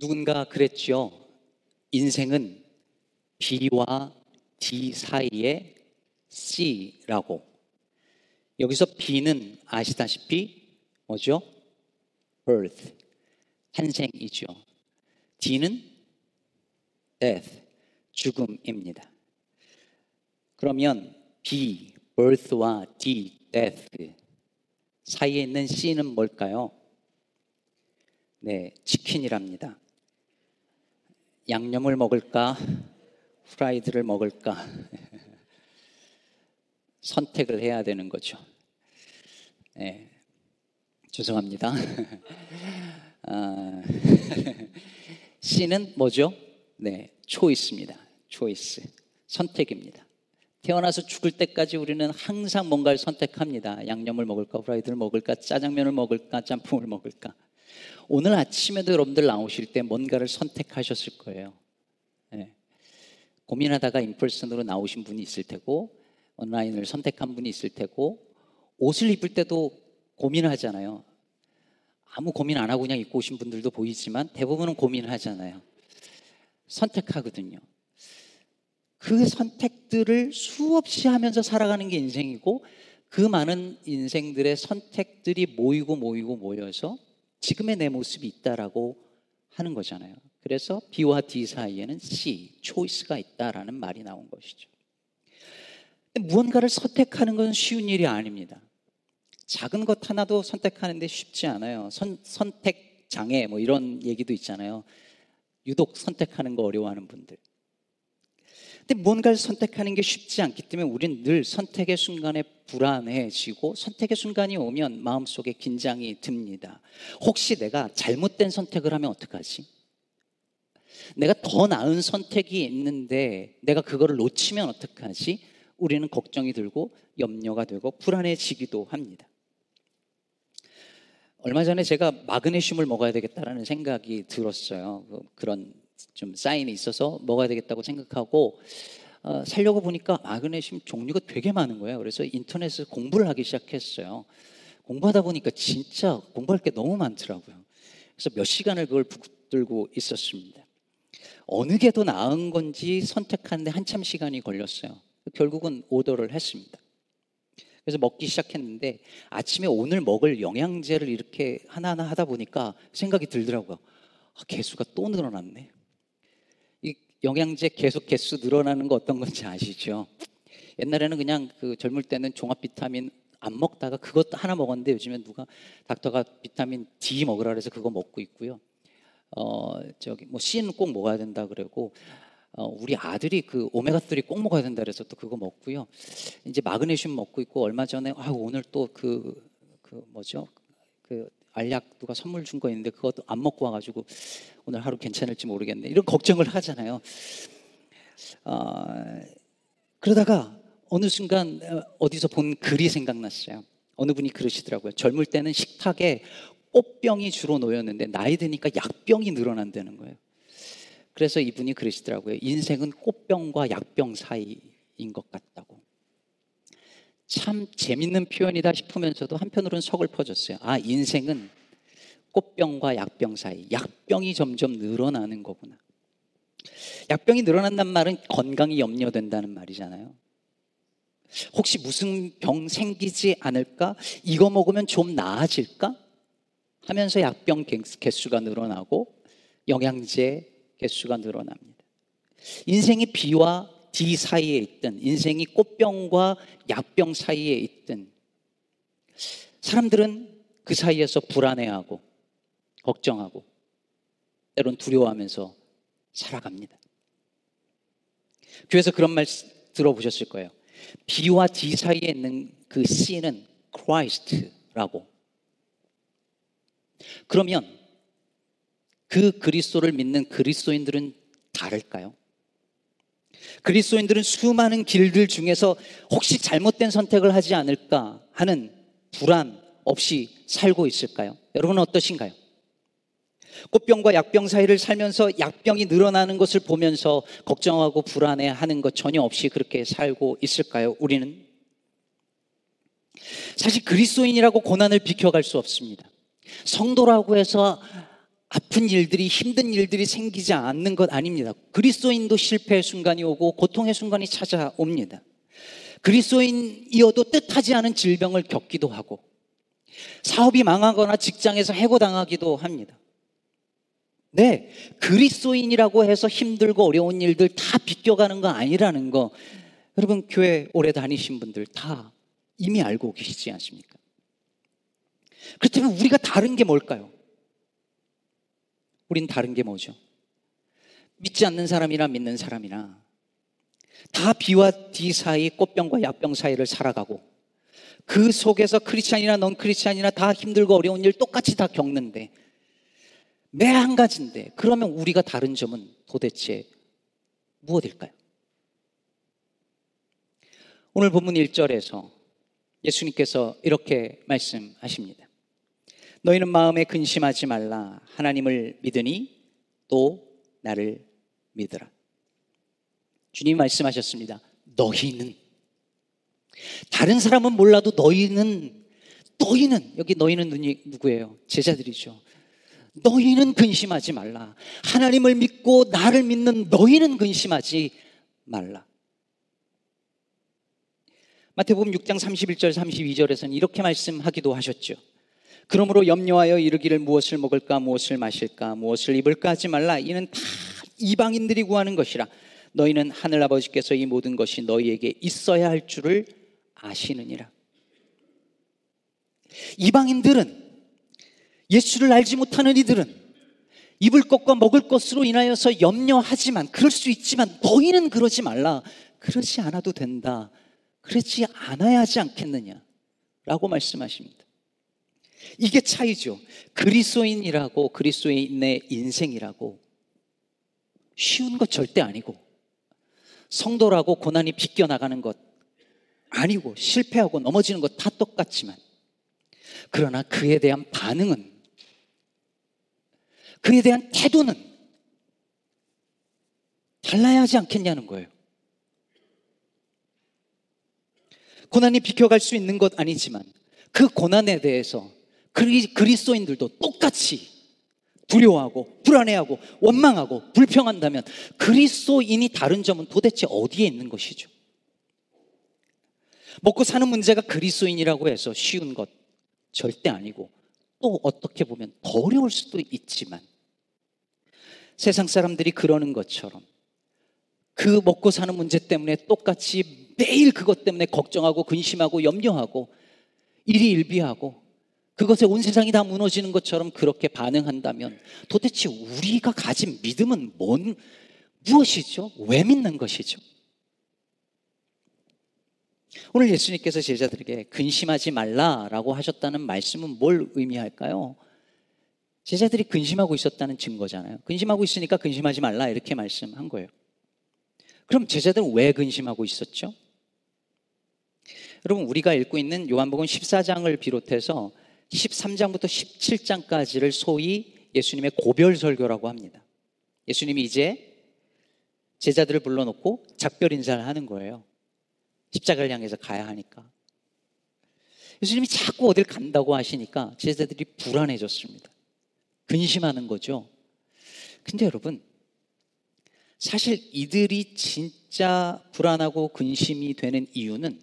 누군가 그랬죠. 인생은 B와 D 사이의 C라고. 여기서 B는 아시다시피 뭐죠? birth, 탄생이죠. D는 death, 죽음입니다. 그러면 B, birth와 D, death 사이에 있는 C는 뭘까요? 네, 치킨이랍니다. 양념을 먹을까? 프라이드를 먹을까? 선택을 해야 되는 거죠. 네, 죄송합니다. 아, C는 뭐죠? 네, 초이스입니다. 초이스. 선택입니다. 태어나서 죽을 때까지 우리는 항상 뭔가를 선택합니다. 양념을 먹을까, 프라이드를 먹을까, 짜장면을 먹을까, 짬뽕을 먹을까. 오늘 아침에도 여러분들 나오실 때 뭔가를 선택하셨을 거예요. 네. 고민하다가 인펄슨으로 나오신 분이 있을 테고, 온라인을 선택한 분이 있을 테고, 옷을 입을 때도 고민을 하잖아요. 아무 고민 안 하고 그냥 입고 오신 분들도 보이지만 대부분은 고민을 하잖아요. 선택하거든요. 그 선택들을 수없이 하면서 살아가는 게 인생이고 그 많은 인생들의 선택들이 모이고 모이고 모여서 지금의 내 모습이 있다라고 하는 거잖아요. 그래서 B와 D 사이에는 C, 초이스가 있다라는 말이 나온 것이죠. 무언가를 선택하는 건 쉬운 일이 아닙니다. 작은 것 하나도 선택하는데 쉽지 않아요. 선, 선택 장애 뭐 이런 얘기도 있잖아요. 유독 선택하는 거 어려워하는 분들. 근데 뭔가를 선택하는 게 쉽지 않기 때문에 우리는 늘 선택의 순간에 불안해지고 선택의 순간이 오면 마음속에 긴장이 듭니다. 혹시 내가 잘못된 선택을 하면 어떡하지? 내가 더 나은 선택이 있는데 내가 그거를 놓치면 어떡하지? 우리는 걱정이 들고 염려가 되고 불안해지기도 합니다. 얼마 전에 제가 마그네슘을 먹어야 되겠다라는 생각이 들었어요. 그, 그런 좀 사인이 있어서 먹어야 되겠다고 생각하고 어, 살려고 보니까 마그네슘 종류가 되게 많은 거예요. 그래서 인터넷에서 공부를 하기 시작했어요. 공부하다 보니까 진짜 공부할 게 너무 많더라고요. 그래서 몇 시간을 그걸 붙들고 있었습니다. 어느 게 더 나은 건지 선택하는데 한참 시간이 걸렸어요. 결국은 오더를 했습니다. 그래서 먹기 시작했는데 아침에 오늘 먹을 영양제를 이렇게 하나하나 하다 보니까 생각이 들더라고요. 아, 개수가 또 늘어났네. 이 영양제 계속 개수 늘어나는 거 어떤 건지 아시죠? 옛날에는 그냥 그 젊을 때는 종합 비타민 안 먹다가 그것 하나 먹었는데 요즘엔 누가 닥터가 비타민 D 먹으라 그래서 그거 먹고 있고요. 어 저기 뭐 C는 꼭 먹어야 된다 그러고 어, 우리 아들이 그 오메가 3꼭 먹어야 된다 그래서 또 그거 먹고요. 이제 마그네슘 먹고 있고 얼마 전에 아 오늘 또 그그 그 뭐죠? 그 알약 누가 선물 준 거 있는데 그것도 안 먹고 와가지고 오늘 하루 괜찮을지 모르겠네. 이런 걱정을 하잖아요. 어, 그러다가 어느 순간 어, 어디서 본 글이 생각났어요. 어느 분이 그러시더라고요. 젊을 때는 식탁에 꽃병이 주로 놓였는데 나이 드니까 약병이 늘어난다는 거예요. 그래서 이분이 그러시더라고요. 인생은 꽃병과 약병 사이인 것 같다고. 참 재밌는 표현이다 싶으면서도 한편으로는 서글퍼졌어요. 아, 인생은 꽃병과 약병 사이. 약병이 점점 늘어나는 거구나. 약병이 늘어난단 말은 건강이 염려된다는 말이잖아요. 혹시 무슨 병 생기지 않을까? 이거 먹으면 좀 나아질까? 하면서 약병 개수가 늘어나고 영양제 개수가 늘어납니다. 인생이 B와 D 사이에 있든 인생이 꽃병과 약병 사이에 있든 사람들은 그 사이에서 불안해하고 걱정하고 때론 두려워하면서 살아갑니다. 교회에서 그런 말 들어보셨을 거예요. B와 D 사이에 있는 그 C는 Christ라고. 그러면 그 그리스도를 믿는 그리스도인들은 다를까요? 그리스도인들은 수많은 길들 중에서 혹시 잘못된 선택을 하지 않을까 하는 불안 없이 살고 있을까요? 여러분은 어떠신가요? 꽃병과 약병 사이를 살면서 약병이 늘어나는 것을 보면서 걱정하고 불안해 하는 것 전혀 없이 그렇게 살고 있을까요? 우리는 사실 그리스도인이라고 고난을 비켜갈 수 없습니다. 성도라고 해서 아픈 일들이 힘든 일들이 생기지 않는 것 아닙니다. 그리스도인도 실패의 순간이 오고 고통의 순간이 찾아옵니다. 그리스도인이어도 뜻하지 않은 질병을 겪기도 하고 사업이 망하거나 직장에서 해고당하기도 합니다. 네, 그리스도인이라고 해서 힘들고 어려운 일들 다 비껴가는 거 아니라는 거 여러분 교회 오래 다니신 분들 다 이미 알고 계시지 않습니까? 그렇다면 우리가 다른 게 뭘까요? 우린 다른 게 뭐죠? 믿지 않는 사람이나 믿는 사람이나 다 B와 D 사이 꽃병과 약병 사이를 살아가고 그 속에서 크리스찬이나 넌 크리스찬이나 다 힘들고 어려운 일 똑같이 다 겪는데 매 한 가지인데 그러면 우리가 다른 점은 도대체 무엇일까요? 오늘 본문 1절에서 예수님께서 이렇게 말씀하십니다. 너희는 마음에 근심하지 말라. 하나님을 믿으니 또 나를 믿으라. 주님 말씀하셨습니다. 너희는 다른 사람은 몰라도 너희는 너희는 여기 너희는 누구예요? 제자들이죠. 너희는 근심하지 말라. 하나님을 믿고 나를 믿는 너희는 근심하지 말라. 마태복음 6장 31절 32절에서는 이렇게 말씀하기도 하셨죠. 그러므로 염려하여 이르기를 무엇을 먹을까 무엇을 마실까 무엇을 입을까 하지 말라. 이는 다 이방인들이 구하는 것이라. 너희는 하늘 아버지께서 이 모든 것이 너희에게 있어야 할 줄을 아시느니라. 이방인들은 예수를 알지 못하는 이들은 입을 것과 먹을 것으로 인하여서 염려하지만 그럴 수 있지만 너희는 그러지 말라. 그러지 않아도 된다. 그렇지 않아야 하지 않겠느냐 라고 말씀하십니다 이게 차이죠. 그리스도인이라고 그리스도인의 인생이라고 쉬운 것 절대 아니고 성도라고 고난이 비껴 나가는 것 아니고 실패하고 넘어지는 것 다 똑같지만 그러나 그에 대한 반응은 그에 대한 태도는 달라야 하지 않겠냐는 거예요. 고난이 비켜갈 수 있는 것 아니지만 그 고난에 대해서 그리, 그리스도인들도 똑같이 두려워하고 불안해하고 원망하고 불평한다면 그리스도인이 다른 점은 도대체 어디에 있는 것이죠? 먹고 사는 문제가 그리스도인이라고 해서 쉬운 것 절대 아니고 또 어떻게 보면 더 어려울 수도 있지만 세상 사람들이 그러는 것처럼 그 먹고 사는 문제 때문에 똑같이 매일 그것 때문에 걱정하고 근심하고 염려하고 일이 일비하고 그것에 온 세상이 다 무너지는 것처럼 그렇게 반응한다면 도대체 우리가 가진 믿음은 뭔, 무엇이죠? 왜 믿는 것이죠? 오늘 예수님께서 제자들에게 근심하지 말라라고 하셨다는 말씀은 뭘 의미할까요? 제자들이 근심하고 있었다는 증거잖아요. 근심하고 있으니까 근심하지 말라 이렇게 말씀한 거예요. 그럼 제자들은 왜 근심하고 있었죠? 여러분 우리가 읽고 있는 요한복음 14장을 비롯해서 13장부터 17장까지를 소위 예수님의 고별 설교라고 합니다. 예수님이 이제 제자들을 불러놓고 작별 인사를 하는 거예요. 십자가를 향해서 가야 하니까. 예수님이 자꾸 어딜 간다고 하시니까 제자들이 불안해졌습니다. 근심하는 거죠. 근데 여러분, 사실 이들이 진짜 불안하고 근심이 되는 이유는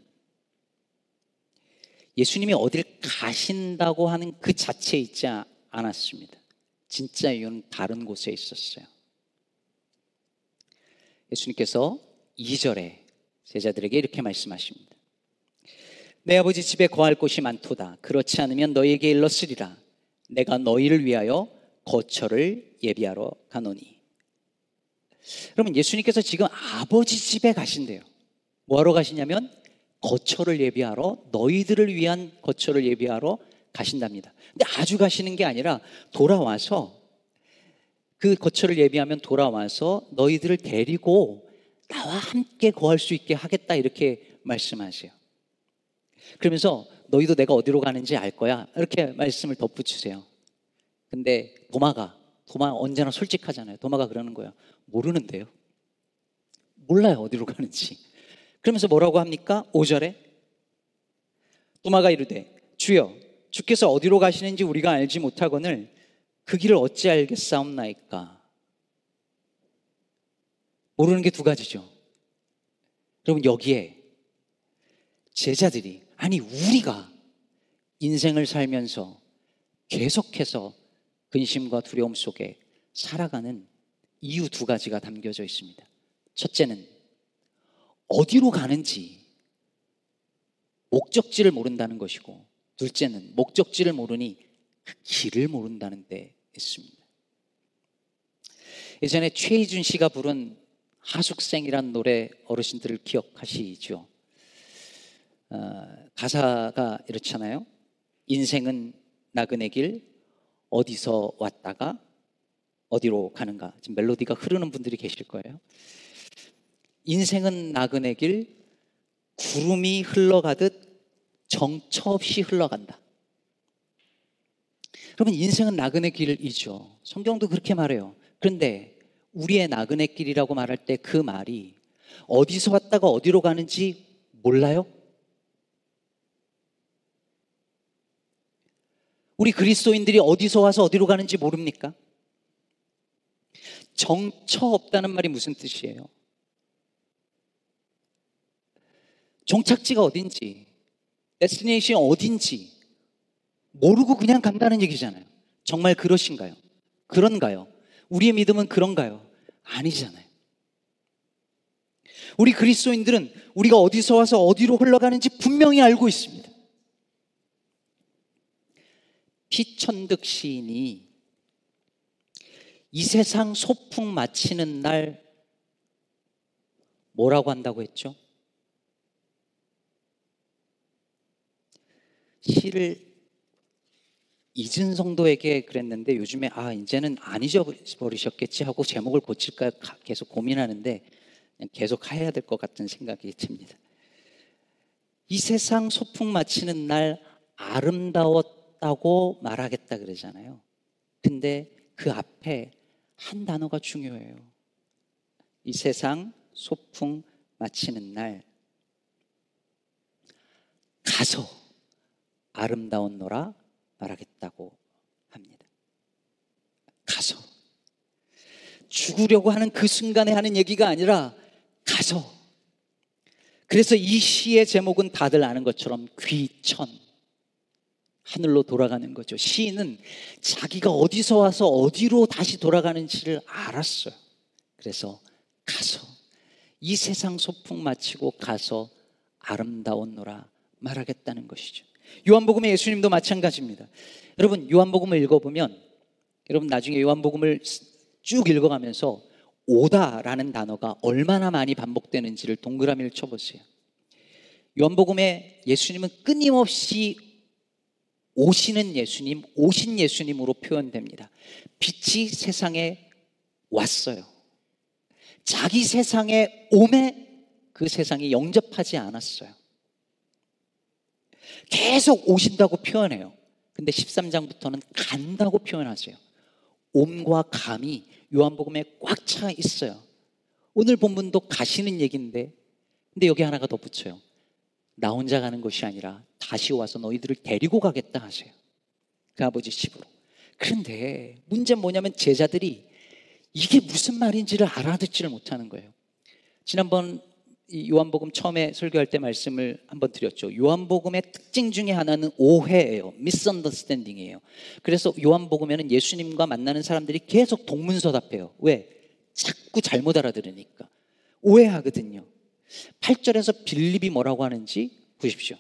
예수님이 어딜 가신다고 하는 그 자체에 있지 않았습니다. 진짜 이유는 다른 곳에 있었어요. 예수님께서 2절에 제자들에게 이렇게 말씀하십니다. 내 아버지 집에 거할 곳이 많도다. 그렇지 않으면 너희에게 일렀으리라. 내가 너희를 위하여 거처를 예비하러 가노니. 여러분, 예수님께서 지금 아버지 집에 가신대요. 뭐하러 가시냐면 거처를 예비하러 너희들을 위한 거처를 예비하러 가신답니다. 근데 아주 가시는 게 아니라 돌아와서 그 거처를 예비하면 돌아와서 너희들을 데리고 나와 함께 거할 수 있게 하겠다 이렇게 말씀하세요. 그러면서 너희도 내가 어디로 가는지 알 거야 이렇게 말씀을 덧붙이세요. 근데 도마가 도마 언제나 솔직하잖아요. 도마가 그러는 거예요. 모르는데요. 몰라요 어디로 가는지. 그러면서 뭐라고 합니까? 5절에 도마가 이르되 주여 주께서 어디로 가시는지 우리가 알지 못하거늘 그 길을 어찌 알겠사옵나이까? 모르는 게 두 가지죠. 여러분, 여기에 제자들이, 아니, 우리가 인생을 살면서 계속해서 근심과 두려움 속에 살아가는 이유 두 가지가 담겨져 있습니다. 첫째는 어디로 가는지 목적지를 모른다는 것이고, 둘째는 목적지를 모르니 그 길을 모른다는 데 있습니다. 예전에 최희준 씨가 부른 하숙생이란 노래 어르신들을 기억하시죠? 어, 가사가 이렇잖아요. 인생은 나그네 길 어디서 왔다가 어디로 가는가. 지금 멜로디가 흐르는 분들이 계실 거예요. 인생은 나그네 길 구름이 흘러가듯 정처 없이 흘러간다. 그러면 인생은 나그네 길이죠. 성경도 그렇게 말해요. 그런데 우리의 나그네 길이라고 말할 때 그 말이 어디서 왔다가 어디로 가는지 몰라요? 우리 그리스도인들이 어디서 와서 어디로 가는지 모릅니까? 정처 없다는 말이 무슨 뜻이에요? 종착지가 어딘지, 데스티네이션이 어딘지 모르고 그냥 간다는 얘기잖아요. 정말 그러신가요? 그런가요? 우리의 믿음은 그런가요? 아니잖아요. 우리 그리스도인들은 우리가 어디서 와서 어디로 흘러가는지 분명히 알고 있습니다. 피천득 시인이 이 세상 소풍 마치는 날 뭐라고 한다고 했죠? 시를 잊은 성도에게 그랬는데 요즘에 아 이제는 안 잊어버리셨겠지 하고 제목을 고칠까 계속 고민하는데 계속 해야 될 것 같은 생각이 듭니다. 이 세상 소풍 마치는 날 아름다웠다고 말하겠다 그러잖아요. 근데 그 앞에 한 단어가 중요해요. 이 세상 소풍 마치는 날 가서 아름다운 노라 말하겠다고 합니다. 가서 죽으려고 하는 그 순간에 하는 얘기가 아니라 가서 그래서 이 시의 제목은 다들 아는 것처럼 귀천 하늘로 돌아가는 거죠. 시인은 자기가 어디서 와서 어디로 다시 돌아가는지를 알았어요. 그래서 가서 이 세상 소풍 마치고 가서 아름다운 노라 말하겠다는 것이죠. 요한복음의 예수님도 마찬가지입니다. 여러분 요한복음을 읽어보면 여러분 나중에 요한복음을 쭉 읽어가면서 오다라는 단어가 얼마나 많이 반복되는지를 동그라미를 쳐보세요. 요한복음에 예수님은 끊임없이 오시는 예수님, 오신 예수님으로 표현됩니다. 빛이 세상에 왔어요. 자기 세상에 오매 그 세상이 영접하지 않았어요. 계속 오신다고 표현해요. 근데 13장부터는 간다고 표현하세요. 옴과 감이 요한복음에 꽉 차 있어요. 오늘 본문도 가시는 얘기인데, 근데 여기 하나가 더 붙여요. 나 혼자 가는 것이 아니라 다시 와서 너희들을 데리고 가겠다 하세요. 그 아버지 집으로. 그런데 문제는 뭐냐면 제자들이 이게 무슨 말인지를 알아듣지를 못하는 거예요. 지난번 요한복음 처음에 설교할 때 말씀을 한번 드렸죠. 요한복음의 특징 중에 하나는 오해예요. 미스언더스탠딩이에요. 그래서 요한복음에는 예수님과 만나는 사람들이 계속 동문서답해요. 왜? 자꾸 잘못 알아들으니까. 오해하거든요. 8절에서 빌립이 뭐라고 하는지 보십시오.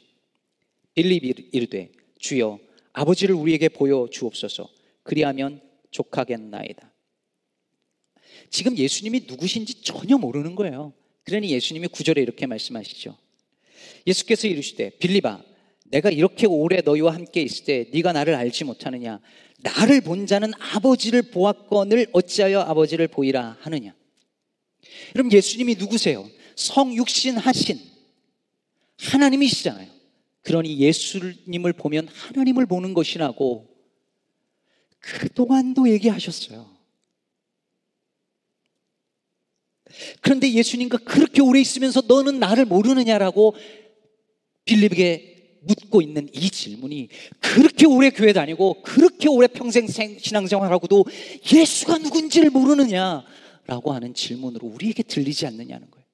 빌립이 이르되 주여 아버지를 우리에게 보여 주옵소서. 그리하면 족하겠나이다. 지금 예수님이 누구신지 전혀 모르는 거예요. 그러니 예수님이 구절에 이렇게 말씀하시죠. 예수께서 이르시되 빌리바 내가 이렇게 오래 너희와 함께 있을 때 네가 나를 알지 못하느냐 나를 본 자는 아버지를 보았건을 어찌하여 아버지를 보이라 하느냐 여러분 예수님이 누구세요? 성육신 하신 하나님이시잖아요 그러니 예수님을 보면 하나님을 보는 것이라고 그동안도 얘기하셨어요 그런데 예수님과 그렇게 오래 있으면서 너는 나를 모르느냐라고 빌립에게 묻고 있는 이 질문이 그렇게 오래 교회 다니고 그렇게 오래 평생 신앙생활하고도 예수가 누군지를 모르느냐라고 하는 질문으로 우리에게 들리지 않느냐는 거예요.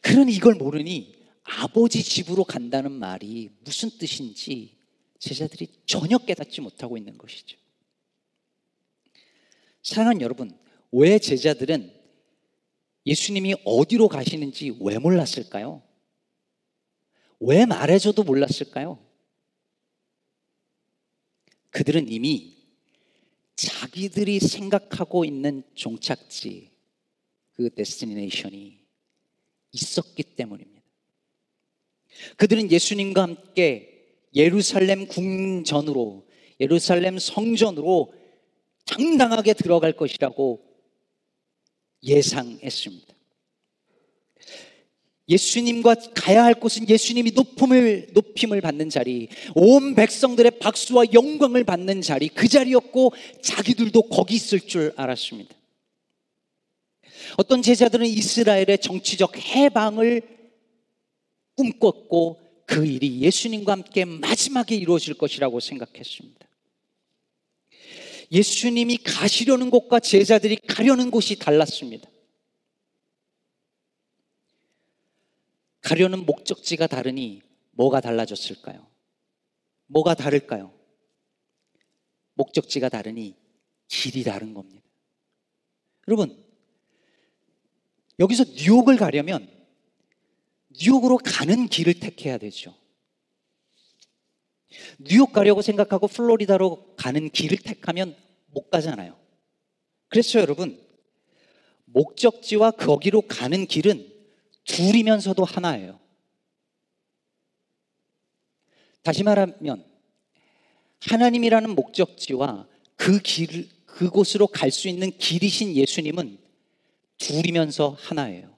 그러니 이걸 모르니 아버지 집으로 간다는 말이 무슨 뜻인지 제자들이 전혀 깨닫지 못하고 있는 것이죠. 사랑하는 여러분, 왜 제자들은 예수님이 어디로 가시는지 왜 몰랐을까요? 왜 말해줘도 몰랐을까요? 그들은 이미 자기들이 생각하고 있는 종착지, 그 데스티네이션이 있었기 때문입니다. 그들은 예수님과 함께 예루살렘 궁전으로, 예루살렘 성전으로 당당하게 들어갈 것이라고 예상했습니다. 예수님과 가야 할 곳은 예수님이 높음을, 높임을 받는 자리, 온 백성들의 박수와 영광을 받는 자리, 그 자리였고 자기들도 거기 있을 줄 알았습니다. 어떤 제자들은 이스라엘의 정치적 해방을 꿈꿨고 그 일이 예수님과 함께 마지막에 이루어질 것이라고 생각했습니다. 예수님이 가시려는 곳과 제자들이 가려는 곳이 달랐습니다. 가려는 목적지가 다르니 뭐가 달라졌을까요? 뭐가 다를까요? 목적지가 다르니 길이 다른 겁니다. 여러분, 여기서 뉴욕을 가려면 뉴욕으로 가는 길을 택해야 되죠. 뉴욕 가려고 생각하고 플로리다로 가는 길을 택하면 못 가잖아요. 그래서 여러분, 목적지와 거기로 가는 길은 둘이면서도 하나예요. 다시 말하면, 하나님이라는 목적지와 그 길, 그곳으로 갈 수 있는 길이신 예수님은 둘이면서 하나예요.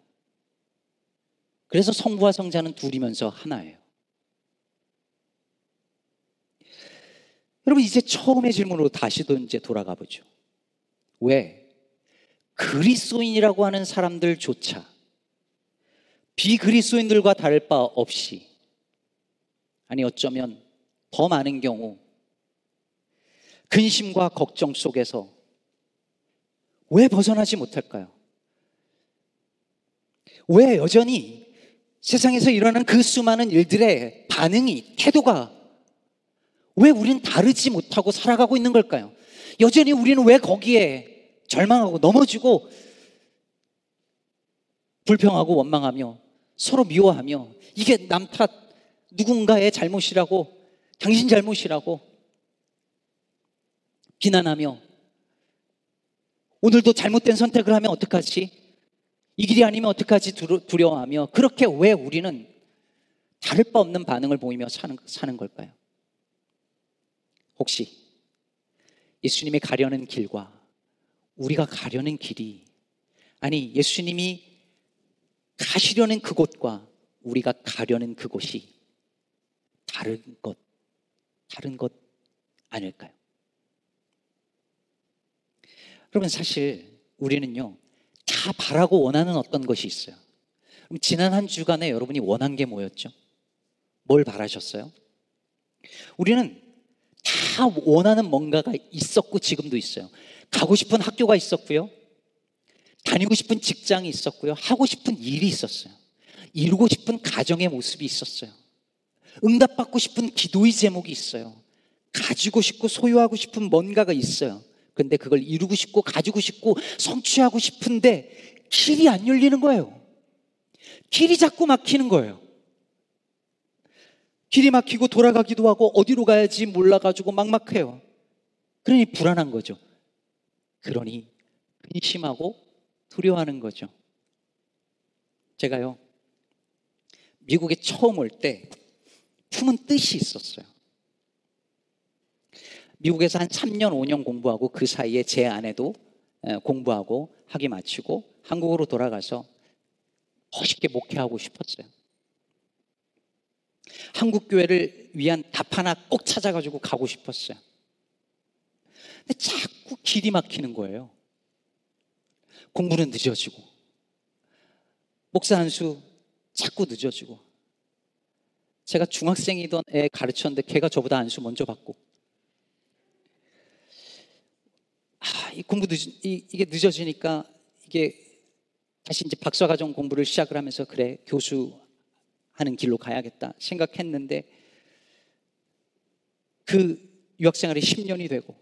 그래서 성부와 성자는 둘이면서 하나예요. 여러분, 이제 처음의 질문으로 다시 또 이제 돌아가 보죠. 왜? 그리스도인이라고 하는 사람들조차 비그리스도인들과 다를 바 없이 아니 어쩌면 더 많은 경우 근심과 걱정 속에서 왜 벗어나지 못할까요? 왜 여전히 세상에서 일어나는 그 수많은 일들의 반응이, 태도가 왜 우리는 다르지 못하고 살아가고 있는 걸까요? 여전히 우리는 왜 거기에 절망하고 넘어지고 불평하고 원망하며 서로 미워하며 이게 남 탓, 누군가의 잘못이라고, 당신 잘못이라고 비난하며 오늘도 잘못된 선택을 하면 어떡하지? 이 길이 아니면 어떡하지? 두려워하며 그렇게 왜 우리는 다를 바 없는 반응을 보이며 사는, 사는 걸까요? 혹시 예수님이 가려는 길과 우리가 가려는 길이 아니 예수님이 가시려는 그곳과 우리가 가려는 그곳이 다른 것, 다른 것 아닐까요? 여러분, 사실 우리는요, 다 바라고 원하는 어떤 것이 있어요. 그럼 지난 한 주간에 여러분이 원한 게 뭐였죠? 뭘 바라셨어요? 우리는 다 원하는 뭔가가 있었고 지금도 있어요. 가고 싶은 학교가 있었고요. 다니고 싶은 직장이 있었고요. 하고 싶은 일이 있었어요. 이루고 싶은 가정의 모습이 있었어요. 응답받고 싶은 기도의 제목이 있어요. 가지고 싶고 소유하고 싶은 뭔가가 있어요. 근데 그걸 이루고 싶고 가지고 싶고 성취하고 싶은데 길이 안 열리는 거예요. 길이 자꾸 막히는 거예요. 길이 막히고 돌아가기도 하고 어디로 가야지 몰라가지고 막막해요. 그러니 불안한 거죠. 그러니 근심하고 두려워하는 거죠. 제가요, 미국에 처음 올 때 품은 뜻이 있었어요. 미국에서 한 3년, 5년 공부하고 그 사이에 제 아내도 공부하고 학위 마치고 한국으로 돌아가서 멋있게 목회하고 싶었어요. 한국 교회를 위한 답 하나 꼭 찾아가지고 가고 싶었어요. 근데 자꾸 길이 막히는 거예요. 공부는 늦어지고 목사 한 수 자꾸 늦어지고 제가 중학생이던 애 가르쳤는데 걔가 저보다 안수 먼저 받고 아, 이 공부 늦, 이, 이게 늦어지니까 이게 다시 이제 박사과정 공부를 시작을 하면서 그래 교수 하는 길로 가야겠다 생각했는데 그 유학생활이 10년이 되고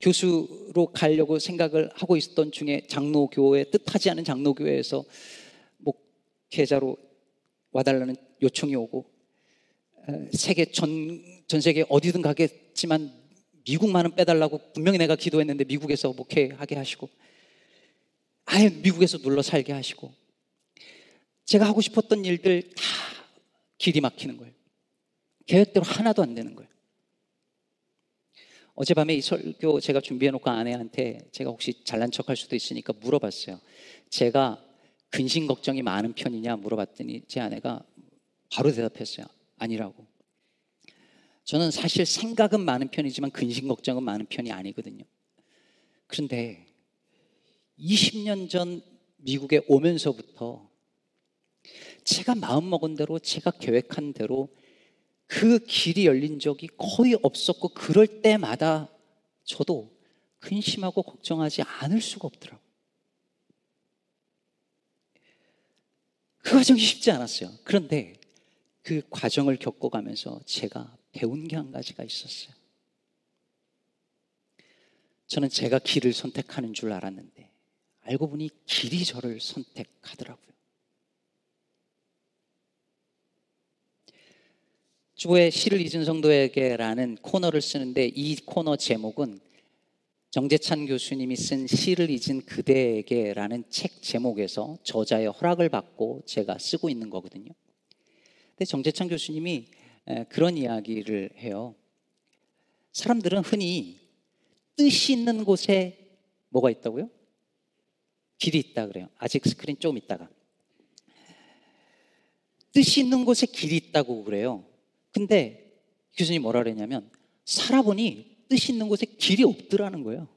교수로 가려고 생각을 하고 있었던 중에 장로교회 뜻하지 않은 장로교회에서 목회자로 와달라는 요청이 오고 세계 전, 전 세계 어디든 가겠지만 미국만은 빼달라고 분명히 내가 기도했는데 미국에서 목회하게 하시고 아예 미국에서 눌러 살게 하시고 제가 하고 싶었던 일들 다 길이 막히는 거예요. 계획대로 하나도 안 되는 거예요. 어젯밤에 이 설교 제가 준비해놓고 아내한테 제가 혹시 잘난 척할 수도 있으니까 물어봤어요. 제가 근심 걱정이 많은 편이냐 물어봤더니 제 아내가 바로 대답했어요. 아니라고. 저는 사실 생각은 많은 편이지만 근심 걱정은 많은 편이 아니거든요. 그런데 20년 전 미국에 오면서부터 제가 마음먹은 대로 제가 계획한 대로 그 길이 열린 적이 거의 없었고 그럴 때마다 저도 근심하고 걱정하지 않을 수가 없더라고요. 그 과정이 쉽지 않았어요. 그런데 그 과정을 겪어가면서 제가 배운 게 한 가지가 있었어요. 저는 제가 길을 선택하는 줄 알았는데 알고 보니 길이 저를 선택하더라고요. 주의 시를 잊은 성도에게라는 코너를 쓰는데 이 코너 제목은 정재찬 교수님이 쓴 시를 잊은 그대에게라는 책 제목에서 저자의 허락을 받고 제가 쓰고 있는 거거든요. 근데 정재찬 교수님이 그런 이야기를 해요. 사람들은 흔히 뜻이 있는 곳에 뭐가 있다고요? 길이 있다 그래요. 아직 스크린 좀 있다가. 뜻이 있는 곳에 길이 있다고 그래요. 근데 교수님 뭐라 그랬냐면 살아보니 뜻이 있는 곳에 길이 없더라는 거예요.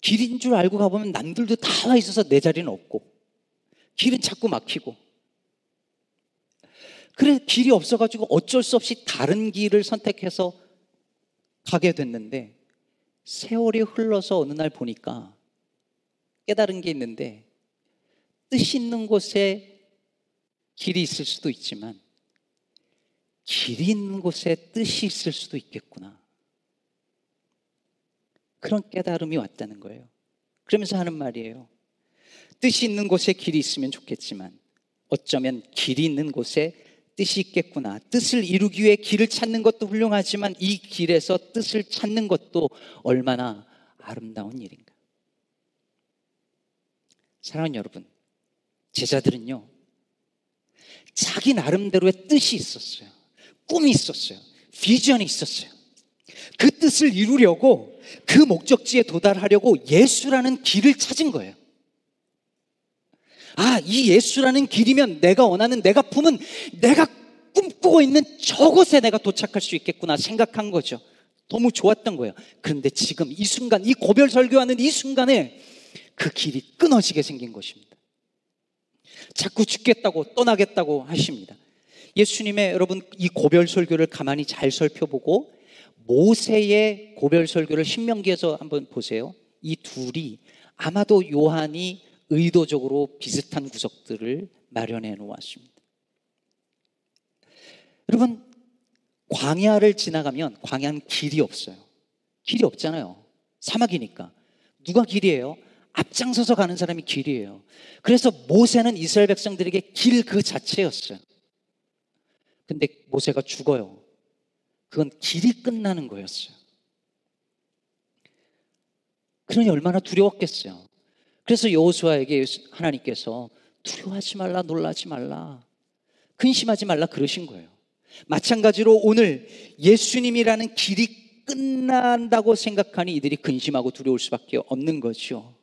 길인 줄 알고 가보면 남들도 다 와 있어서 내 자리는 없고 길은 자꾸 막히고 그래 길이 없어가지고 어쩔 수 없이 다른 길을 선택해서 가게 됐는데 세월이 흘러서 어느 날 보니까 깨달은 게 있는데 뜻 있는 곳에 길이 있을 수도 있지만 길이 있는 곳에 뜻이 있을 수도 있겠구나. 그런 깨달음이 왔다는 거예요. 그러면서 하는 말이에요. 뜻이 있는 곳에 길이 있으면 좋겠지만 어쩌면 길이 있는 곳에 뜻이 있겠구나. 뜻을 이루기 위해 길을 찾는 것도 훌륭하지만 이 길에서 뜻을 찾는 것도 얼마나 아름다운 일인가. 사랑하는 여러분, 제자들은요, 자기 나름대로의 뜻이 있었어요. 꿈이 있었어요. 비전이 있었어요. 그 뜻을 이루려고 그 목적지에 도달하려고 예수라는 길을 찾은 거예요. 아, 이 예수라는 길이면 내가 원하는 내가 품은 내가 꿈꾸고 있는 저곳에 내가 도착할 수 있겠구나 생각한 거죠. 너무 좋았던 거예요. 그런데 지금 이 순간, 이 고별 설교하는 이 순간에 그 길이 끊어지게 생긴 것입니다. 자꾸 죽겠다고 떠나겠다고 하십니다. 예수님의 여러분 이 고별 설교를 가만히 잘 살펴보고 모세의 고별 설교를 신명기에서 한번 보세요. 이 둘이 아마도 요한이 의도적으로 비슷한 구석들을 마련해 놓았습니다. 여러분 광야를 지나가면 광야는 길이 없어요. 길이 없잖아요. 사막이니까. 누가 길이에요? 앞장서서 가는 사람이 길이에요. 그래서 모세는 이스라엘 백성들에게 길 그 자체였어요. 근데 모세가 죽어요. 그건 길이 끝나는 거였어요. 그러니 얼마나 두려웠겠어요. 그래서 여호수아에게 하나님께서 두려워하지 말라, 놀라지 말라, 근심하지 말라 그러신 거예요. 마찬가지로 오늘 예수님이라는 길이 끝난다고 생각하니 이들이 근심하고 두려울 수밖에 없는 거죠.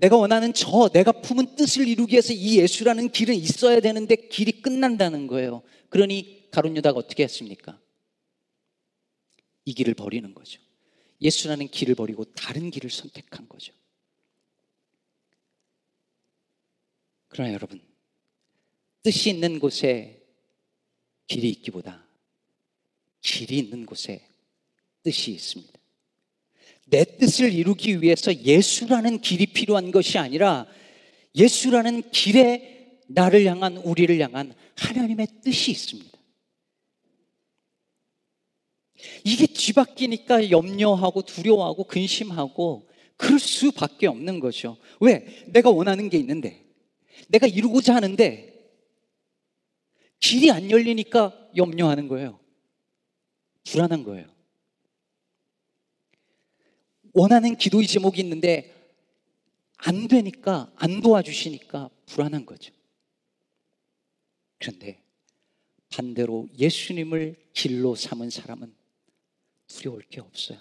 내가 원하는 저, 내가 품은 뜻을 이루기 위해서 이 예수라는 길은 있어야 되는데 길이 끝난다는 거예요. 그러니 가룟 유다가 어떻게 했습니까? 이 길을 버리는 거죠. 예수라는 길을 버리고 다른 길을 선택한 거죠. 그러나 여러분, 뜻이 있는 곳에 길이 있기보다 길이 있는 곳에 뜻이 있습니다. 내 뜻을 이루기 위해서 예수라는 길이 필요한 것이 아니라 예수라는 길에 나를 향한 우리를 향한 하나님의 뜻이 있습니다. 이게 뒤바뀌니까 염려하고 두려워하고 근심하고 그럴 수밖에 없는 거죠. 왜? 내가 원하는 게 있는데, 내가 이루고자 하는데, 길이 안 열리니까 염려하는 거예요. 불안한 거예요. 원하는 기도의 제목이 있는데, 안 되니까, 안 도와주시니까 불안한 거죠. 그런데 반대로 예수님을 길로 삼은 사람은 두려울 게 없어요.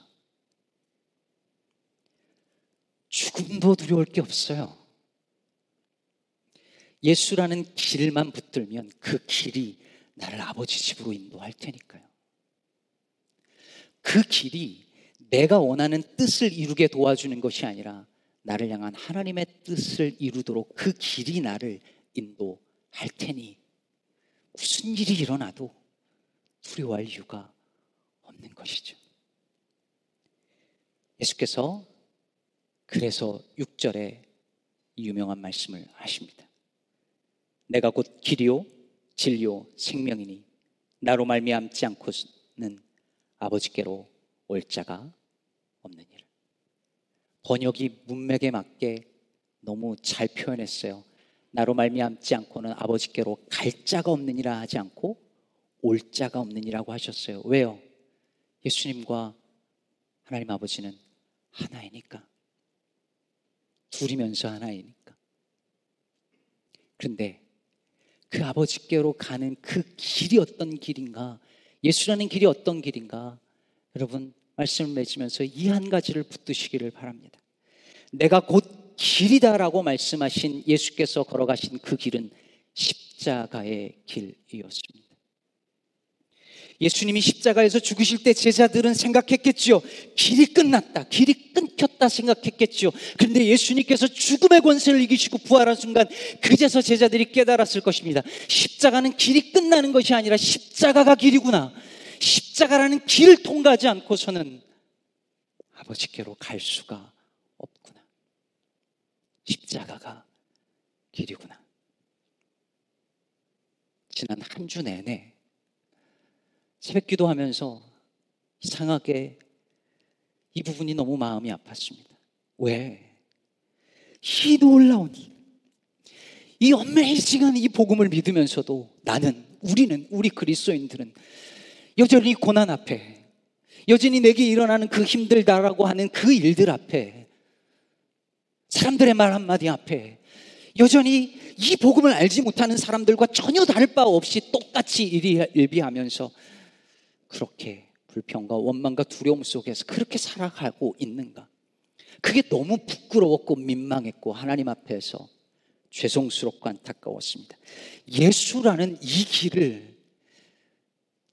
죽음도 두려울 게 없어요. 예수라는 길만 붙들면 그 길이 나를 아버지 집으로 인도할 테니까요. 그 길이 내가 원하는 뜻을 이루게 도와주는 것이 아니라 나를 향한 하나님의 뜻을 이루도록 그 길이 나를 인도할 테니 무슨 일이 일어나도 두려워할 이유가 없는 것이죠. 예수께서 그래서 6절에 유명한 말씀을 하십니다. 내가 곧 길이요 진리요 생명이니 나로 말미암지 않고는 아버지께로 올 자가 없느니라. 번역이 문맥에 맞게 너무 잘 표현했어요. 나로 말미암지 않고는 아버지께로 갈 자가 없느니라 하지 않고 올 자가 없느니라고 하셨어요. 왜요? 예수님과 하나님 아버지는 하나이니까. 둘이면서 하나이니까. 그런데 그 아버지께로 가는 그 길이 어떤 길인가? 예수라는 길이 어떤 길인가? 여러분, 말씀을 맺으면서 이 한 가지를 붙드시기를 바랍니다. 내가 곧 길이다라고 말씀하신 예수께서 걸어가신 그 길은 십자가의 길이었습니다. 예수님이 십자가에서 죽으실 때 제자들은 생각했겠지요. 길이 끝났다. 길이 끊겼다 생각했겠지요. 그런데 예수님께서 죽음의 권세를 이기시고 부활한 순간 그제서 제자들이 깨달았을 것입니다. 십자가는 길이 끝나는 것이 아니라 십자가가 길이구나. 십자가라는 길을 통과하지 않고서는 아버지께로 갈 수가 없구나. 십자가가 길이구나. 지난 한 주 내내 새벽 기도하면서 이상하게 이 부분이 너무 마음이 아팠습니다. 왜? 이 놀라운 이 어메이징한 이 복음을 믿으면서도 나는 우리는 우리 그리스도인들은 여전히 고난 앞에 여전히 내게 일어나는 그 힘들다라고 하는 그 일들 앞에 사람들의 말 한마디 앞에 여전히 이 복음을 알지 못하는 사람들과 전혀 다를 바 없이 똑같이 일비하면서 그렇게 불평과 원망과 두려움 속에서 그렇게 살아가고 있는가? 그게 너무 부끄러웠고 민망했고 하나님 앞에서 죄송스럽고 안타까웠습니다. 예수라는 이 길을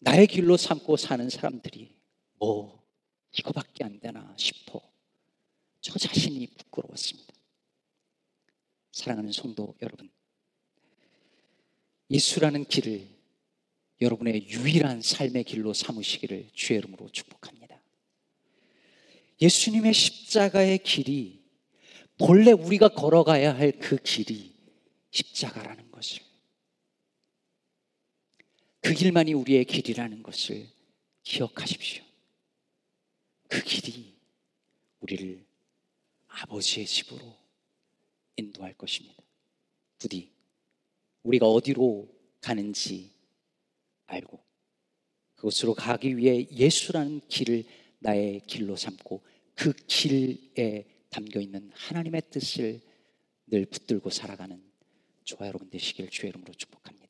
나의 길로 삼고 사는 사람들이 뭐 이거밖에 안 되나 싶어 저 자신이 부끄러웠습니다. 사랑하는 성도 여러분, 예수라는 길을 여러분의 유일한 삶의 길로 삼으시기를 주의 이름으로 축복합니다. 예수님의 십자가의 길이 본래 우리가 걸어가야 할 그 길이 십자가라는 것을 그 길만이 우리의 길이라는 것을 기억하십시오. 그 길이 우리를 아버지의 집으로 인도할 것입니다. 부디 우리가 어디로 가는지 알고 그곳으로 가기 위해 예수라는 길을 나의 길로 삼고 그 길에 담겨 있는 하나님의 뜻을 늘 붙들고 살아가는 저와 여러분 되시길 주의 이름으로 축복합니다.